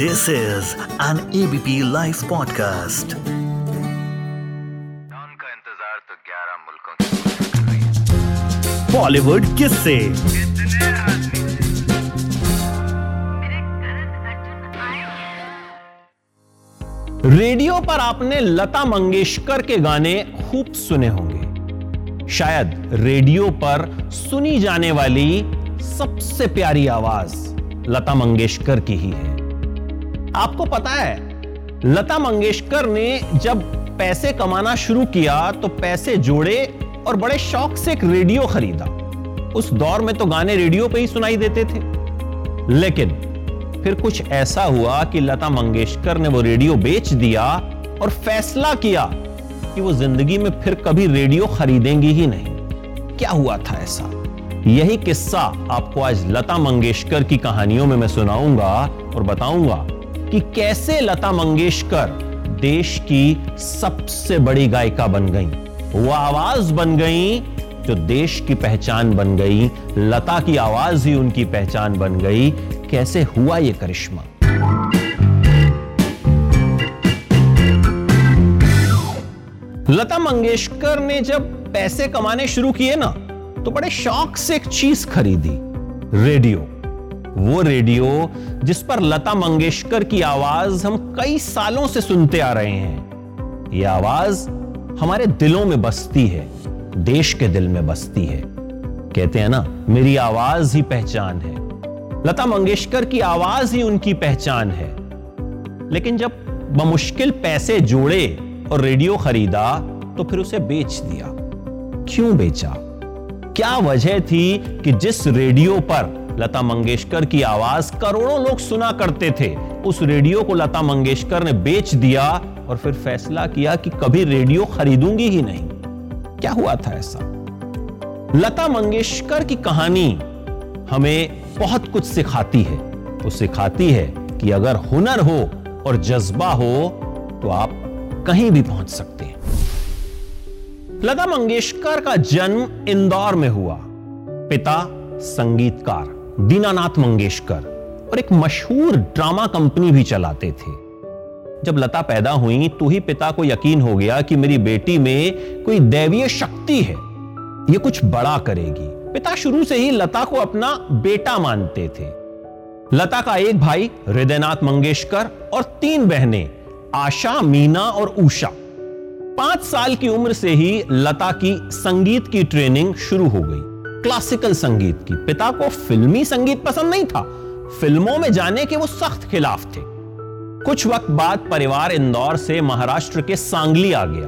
This is an ABP Life podcast. उनका इंतज़ार तो 11 मुल्कों की पुलिस कर रही है बॉलीवुड किससे रेडियो पर आपने लता मंगेशकर के गाने खूब सुने होंगे। शायद रेडियो पर सुनी जाने वाली सबसे प्यारी आवाज़ लता मंगेशकर की ही है। आपको पता है, लता मंगेशकर ने जब पैसे कमाना शुरू किया तो पैसे जोड़े और बड़े शौक से एक रेडियो खरीदा। उस दौर में तो गाने रेडियो पे ही सुनाई देते थे। लेकिन फिर कुछ ऐसा हुआ कि लता मंगेशकर ने वो रेडियो बेच दिया और फैसला किया कि वो ज़िंदगी में फिर कभी रेडियो खरीदेंगी ही नहीं। क्या हुआ था ऐसा? यही किस्सा आपको आज लता मंगेशकर की कहानियों में मैं सुनाऊँगा और बताऊँगा। कि कैसे लता मंगेशकर देश की सबसे बड़ी गायिका बन गई। वो आवाज़ बन गई जो देश की पहचान बन गई, लता की आवाज़ ही उनकी पहचान बन गई। कैसे हुआ ये करिश्मा? लता मंगेशकर ने जब पैसे कमाने शुरू किए ना तो बड़े शौक से एक चीज़ खरीदी, रेडियो। वो रेडियो जिस पर लता मंगेशकर की आवाज़ हम कई सालों से सुनते आ रहे हैं। ये आवाज़ हमारे दिलों में बसती है, देश के दिल में बसती है। कहते हैं ना, मेरी आवाज़ ही पहचान है। लता मंगेशकर की आवाज़ ही उनकी पहचान है। लेकिन जब बमुश्किल पैसे जोड़े और रेडियो खरीदा तो फिर उसे बेच दिया। क्यों बेचा? क्या वजह थी कि जिस रेडियो पर लता मंगेशकर की आवाज़ करोड़ों लोग सुना करते थे। उस रेडियो को लता मंगेशकर ने बेच दिया और फिर फैसला किया कि कभी रेडियो खरीदूँगी ही नहीं। क्या हुआ था ऐसा? लता मंगेशकर की कहानी हमें बहुत कुछ सिखाती है। वो सिखाती है कि अगर हुनर हो और जज्बा हो तो आप कहीं भी पहुँच सकते हैं। लता मंगेशकर का जन्म इंदौर में हुआ। पिता संगीतकार। दीनानाथ मंगेशकर और एक मशहूर ड्रामा कंपनी भी चलाते थे। जब लता पैदा हुई तो ही पिता को यकीन हो गया कि मेरी बेटी में कोई दैवीय शक्ति है। ये कुछ बड़ा करेगी। पिता शुरू से ही लता को अपना बेटा मानते थे। लता का एक भाई, हृदयनाथ मंगेशकर और तीन बहनें, आशा, मीना और उषा। पाँच साल की उम्र से ही लता की संगीत की ट्रेनिंग शुरू हो गई। क्लासिकल संगीत की। पिता को फिल्मी संगीत पसंद नहीं था। फ़िल्मों में जाने के वो सख्त खिलाफ थे। कुछ वक्त बाद परिवार इंदौर से महाराष्ट्र के सांगली आ गया।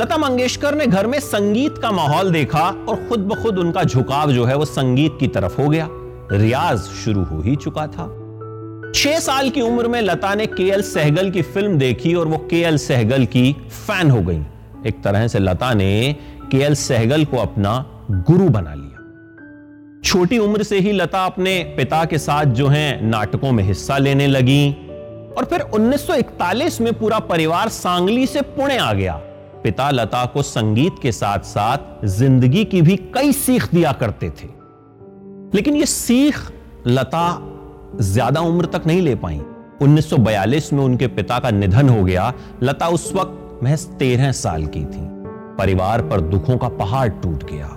लता मंगेशकर ने घर में संगीत का माहौल देखा और खुद ब खुद उनका झुकाव जो है वो संगीत की तरफ़ हो गया। रियाज शुरू हो ही चुका था। छह साल की उम्र में लता ने के एल सहगल की फ़िल्म देखी और वो के एल सहगल की फ़ैन हो गई। एक तरह से लता ने के एल सहगल को अपना गुरु बना लिया। छोटी उम्र से ही लता अपने पिता के साथ जो है, नाटकों में हिस्सा लेने लगी और फिर 1941 में पूरा परिवार सांगली से पुणे आ गया। पिता लता को संगीत के साथ साथ ज़िंदगी की भी कई सीख दिया करते थे। लेकिन ये सीख लता ज़्यादा उम्र तक नहीं ले पाई। 1942 में उनके पिता का निधन हो गया। लता उस वक्त महज तेरह साल की थी। परिवार पर दुखों का पहाड़ टूट गया।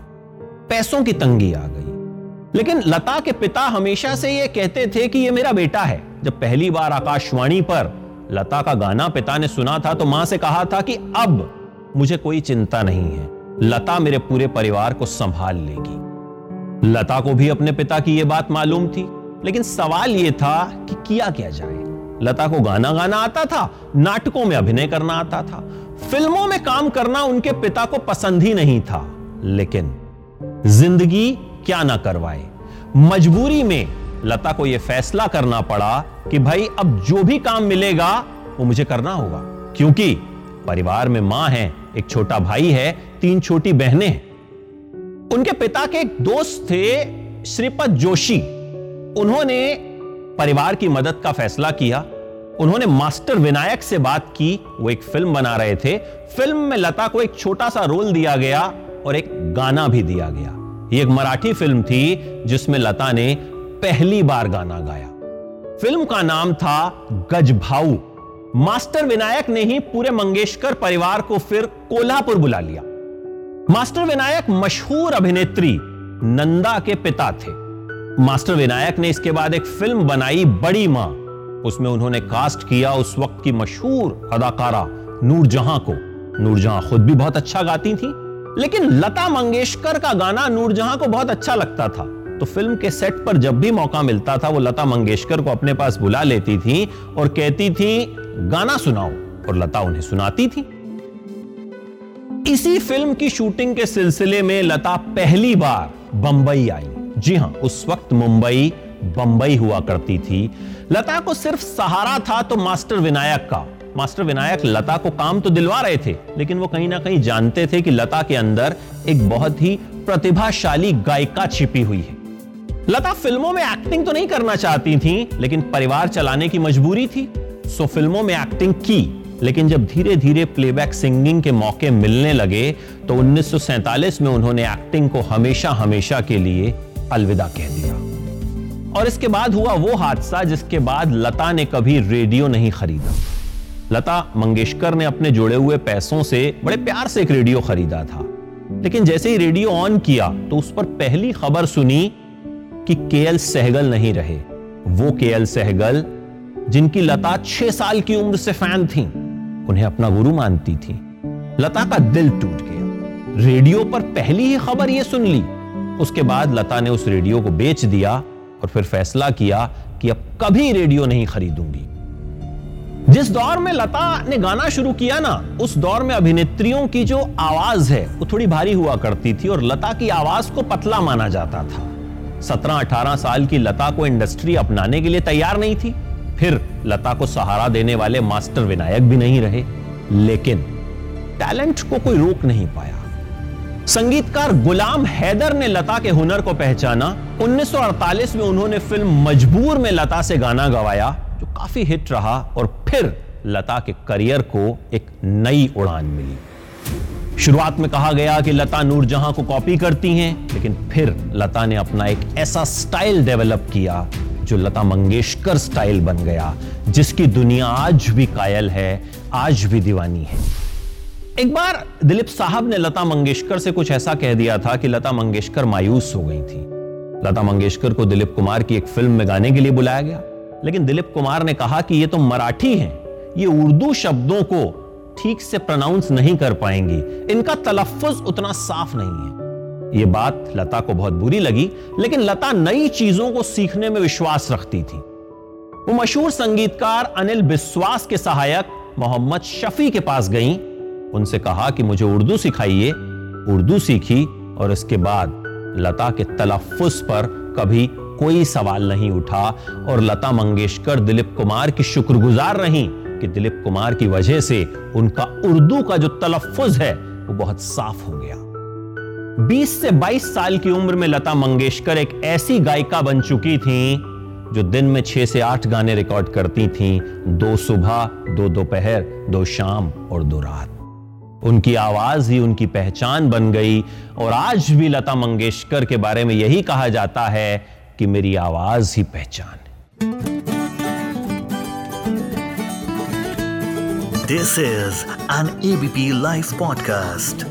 पैसों की तंगी आ गई। लेकिन लता के पिता हमेशा से ये कहते थे कि ये मेरा बेटा है। जब पहली बार आकाशवाणी पर लता का गाना पिता ने सुना था तो माँ से कहा था कि अब मुझे कोई चिंता नहीं है। लता मेरे पूरे परिवार को संभाल लेगी। लता को भी अपने पिता की यह बात मालूम थी। लेकिन सवाल यह था कि किया क्या जाए। लता को गाना गाना आता था, नाटकों में अभिनय करना आता था। फ़िल्मों में काम करना उनके पिता को पसंद ही नहीं था। लेकिन ज़िंदगी क्या ना करवाए। मजबूरी में लता को यह फैसला करना पड़ा कि भाई, अब जो भी काम मिलेगा, वो मुझे करना होगा। क्योंकि परिवार में माँ है, एक छोटा भाई है, तीन छोटी बहनें हैं। उनके पिता के एक दोस्त थे श्रीपद जोशी। उन्होंने परिवार की मदद का फैसला किया। उन्होंने मास्टर विनायक से बात की। वो एक फ़िल्म बना रहे थे। फ़िल्म में लता को एक छोटा सा रोल दिया गया। और एक गाना भी दिया गया। ये एक मराठी फ़िल्म थी, जिसमें लता ने पहली बार गाना गाया। फ़िल्म का नाम था गजभाऊ। मास्टर विनायक ने ही पूरे मंगेशकर परिवार को फिर कोल्हापुर बुला लिया। मास्टर विनायक मशहूर अभिनेत्री नंदा के पिता थे। मास्टर विनायक ने इसके बाद एक फ़िल्म बनाई बड़ी माँ। उसमें उन्होंने कास्ट किया उस वक्त की मशहूर अदाकारा नूरजहां को। नूरजहां खुद भी बहुत अच्छा गाती थी। लेकिन लता मंगेशकर का गाना नूरजहां को बहुत अच्छा लगता था। तो फ़िल्म के सेट पर जब भी मौका मिलता था, वो लता मंगेशकर को अपने पास बुला लेती थी और कहती थी, गाना सुनाओ। और लता उन्हें सुनाती थी। इसी फ़िल्म की शूटिंग के सिलसिले में लता पहली बार बंबई आई। जी हाँ, उस वक्त मुंबई, बंबई हुआ करती थी। लता को सिर्फ़ सहारा था तो मास्टर विनायक का। मास्टर विनायक लता को काम तो दिलवा रहे थे, लेकिन वो कहीं ना कहीं जानते थे कि लता के अंदर एक बहुत ही प्रतिभाशाली गायिका छिपी हुई है। लता फ़िल्मों में एक्टिंग तो नहीं करना चाहती थी, लेकिन परिवार चलाने की मजबूरी थी। सो फ़िल्मों में एक्टिंग की, लेकिन जब धीरे धीरे प्लेबैक सिंगिंग के मौके मिलने लगे तो 1947 में उन्होंने एक्टिंग को हमेशा हमेशा के लिए अलविदा कह दिया। और इसके बाद हुआ वो हादसा जिसके बाद लता ने कभी रेडियो नहीं खरीदा। लता मंगेशकर ने अपने जुड़े हुए पैसों से बड़े प्यार से एक रेडियो खरीदा था। लेकिन जैसे ही रेडियो ऑन किया तो उस पर पहली खबर सुनी कि केएल सहगल नहीं रहे। वो केएल सहगल, जिनकी लता छह साल की उम्र से फ़ैन थी, उन्हें अपना गुरु मानती थी। लता का दिल टूट गया। रेडियो पर पहली ही खबर यह सुन ली। उसके बाद लता ने उस रेडियो को बेच दिया और फिर फैसला किया कि अब कभी रेडियो नहीं खरीदूँगी। जिस दौर में लता ने गाना शुरू किया ना, उस दौर में अभिनेत्रियों की जो आवाज़ है, वो थोड़ी भारी हुआ करती थी और लता की आवाज़ को पतला माना जाता था। सत्रह अठारह साल की लता को इंडस्ट्री अपनाने के लिए तैयार नहीं थी। फिर लता को सहारा देने वाले मास्टर विनायक भी नहीं रहे। लेकिन टैलेंट को कोई रोक नहीं पाया। संगीतकार गुलाम हैदर ने लता के हुनर को पहचाना। 1948 में उन्होंने फ़िल्म मजबूर में लता से गाना गवाया। जो काफ़ी हिट रहा और फिर लता के करियर को एक नई उड़ान मिली। शुरुआत में कहा गया कि लता नूरजहां को कॉपी करती हैं, लेकिन फिर लता ने अपना एक ऐसा स्टाइल डेवलप किया जो लता मंगेशकर स्टाइल बन गया, जिसकी दुनिया आज भी कायल है, आज भी दीवानी है। एक बार दिलीप साहब ने लता मंगेशकर से कुछ ऐसा कह दिया था कि लता मंगेशकर मायूस हो गई थी। लता मंगेशकर को दिलीप कुमार की एक फ़िल्म में गाने के लिए बुलाया गया। लेकिन दिलीप कुमार ने कहा कि ये तो मराठी हैं। ये उर्दू शब्दों को ठीक से प्रोनाउंस नहीं कर पाएँगी। इनका तलफ़ुज उतना साफ़ नहीं है। यह बात लता को बहुत बुरी लगी, लेकिन लता नई चीज़ों को सीखने में विश्वास रखती थी। वो मशहूर संगीतकार अनिल बिस्वास के सहायक मोहम्मद शफी के पास गईं। उनसे कहा कि मुझे उर्दू सिखाइए। उर्दू सीखी और इसके बाद लता के तलफ़ुज पर कभी कोई सवाल नहीं उठा और लता मंगेशकर, दिलीप कुमार की शुक्रगुजार रहीं कि दिलीप कुमार की वजह से उनका उर्दू का जो तलफ़ुज है, वो बहुत साफ़ हो गया। 20 से 22 साल की उम्र में लता मंगेशकर एक ऐसी गायिका बन चुकी थी, जो दिन में छह से आठ गाने रिकॉर्ड करती थीं, दो सुबह, दो दोपहर, दो शाम और दो रात। उनकी आवाज़ ही उनकी पहचान बन गई और आज भी लता मंगेशकर के बारे में यही कहा जाता है कि मेरी आवाज़ ही पहचान है This is an ABP Life podcast.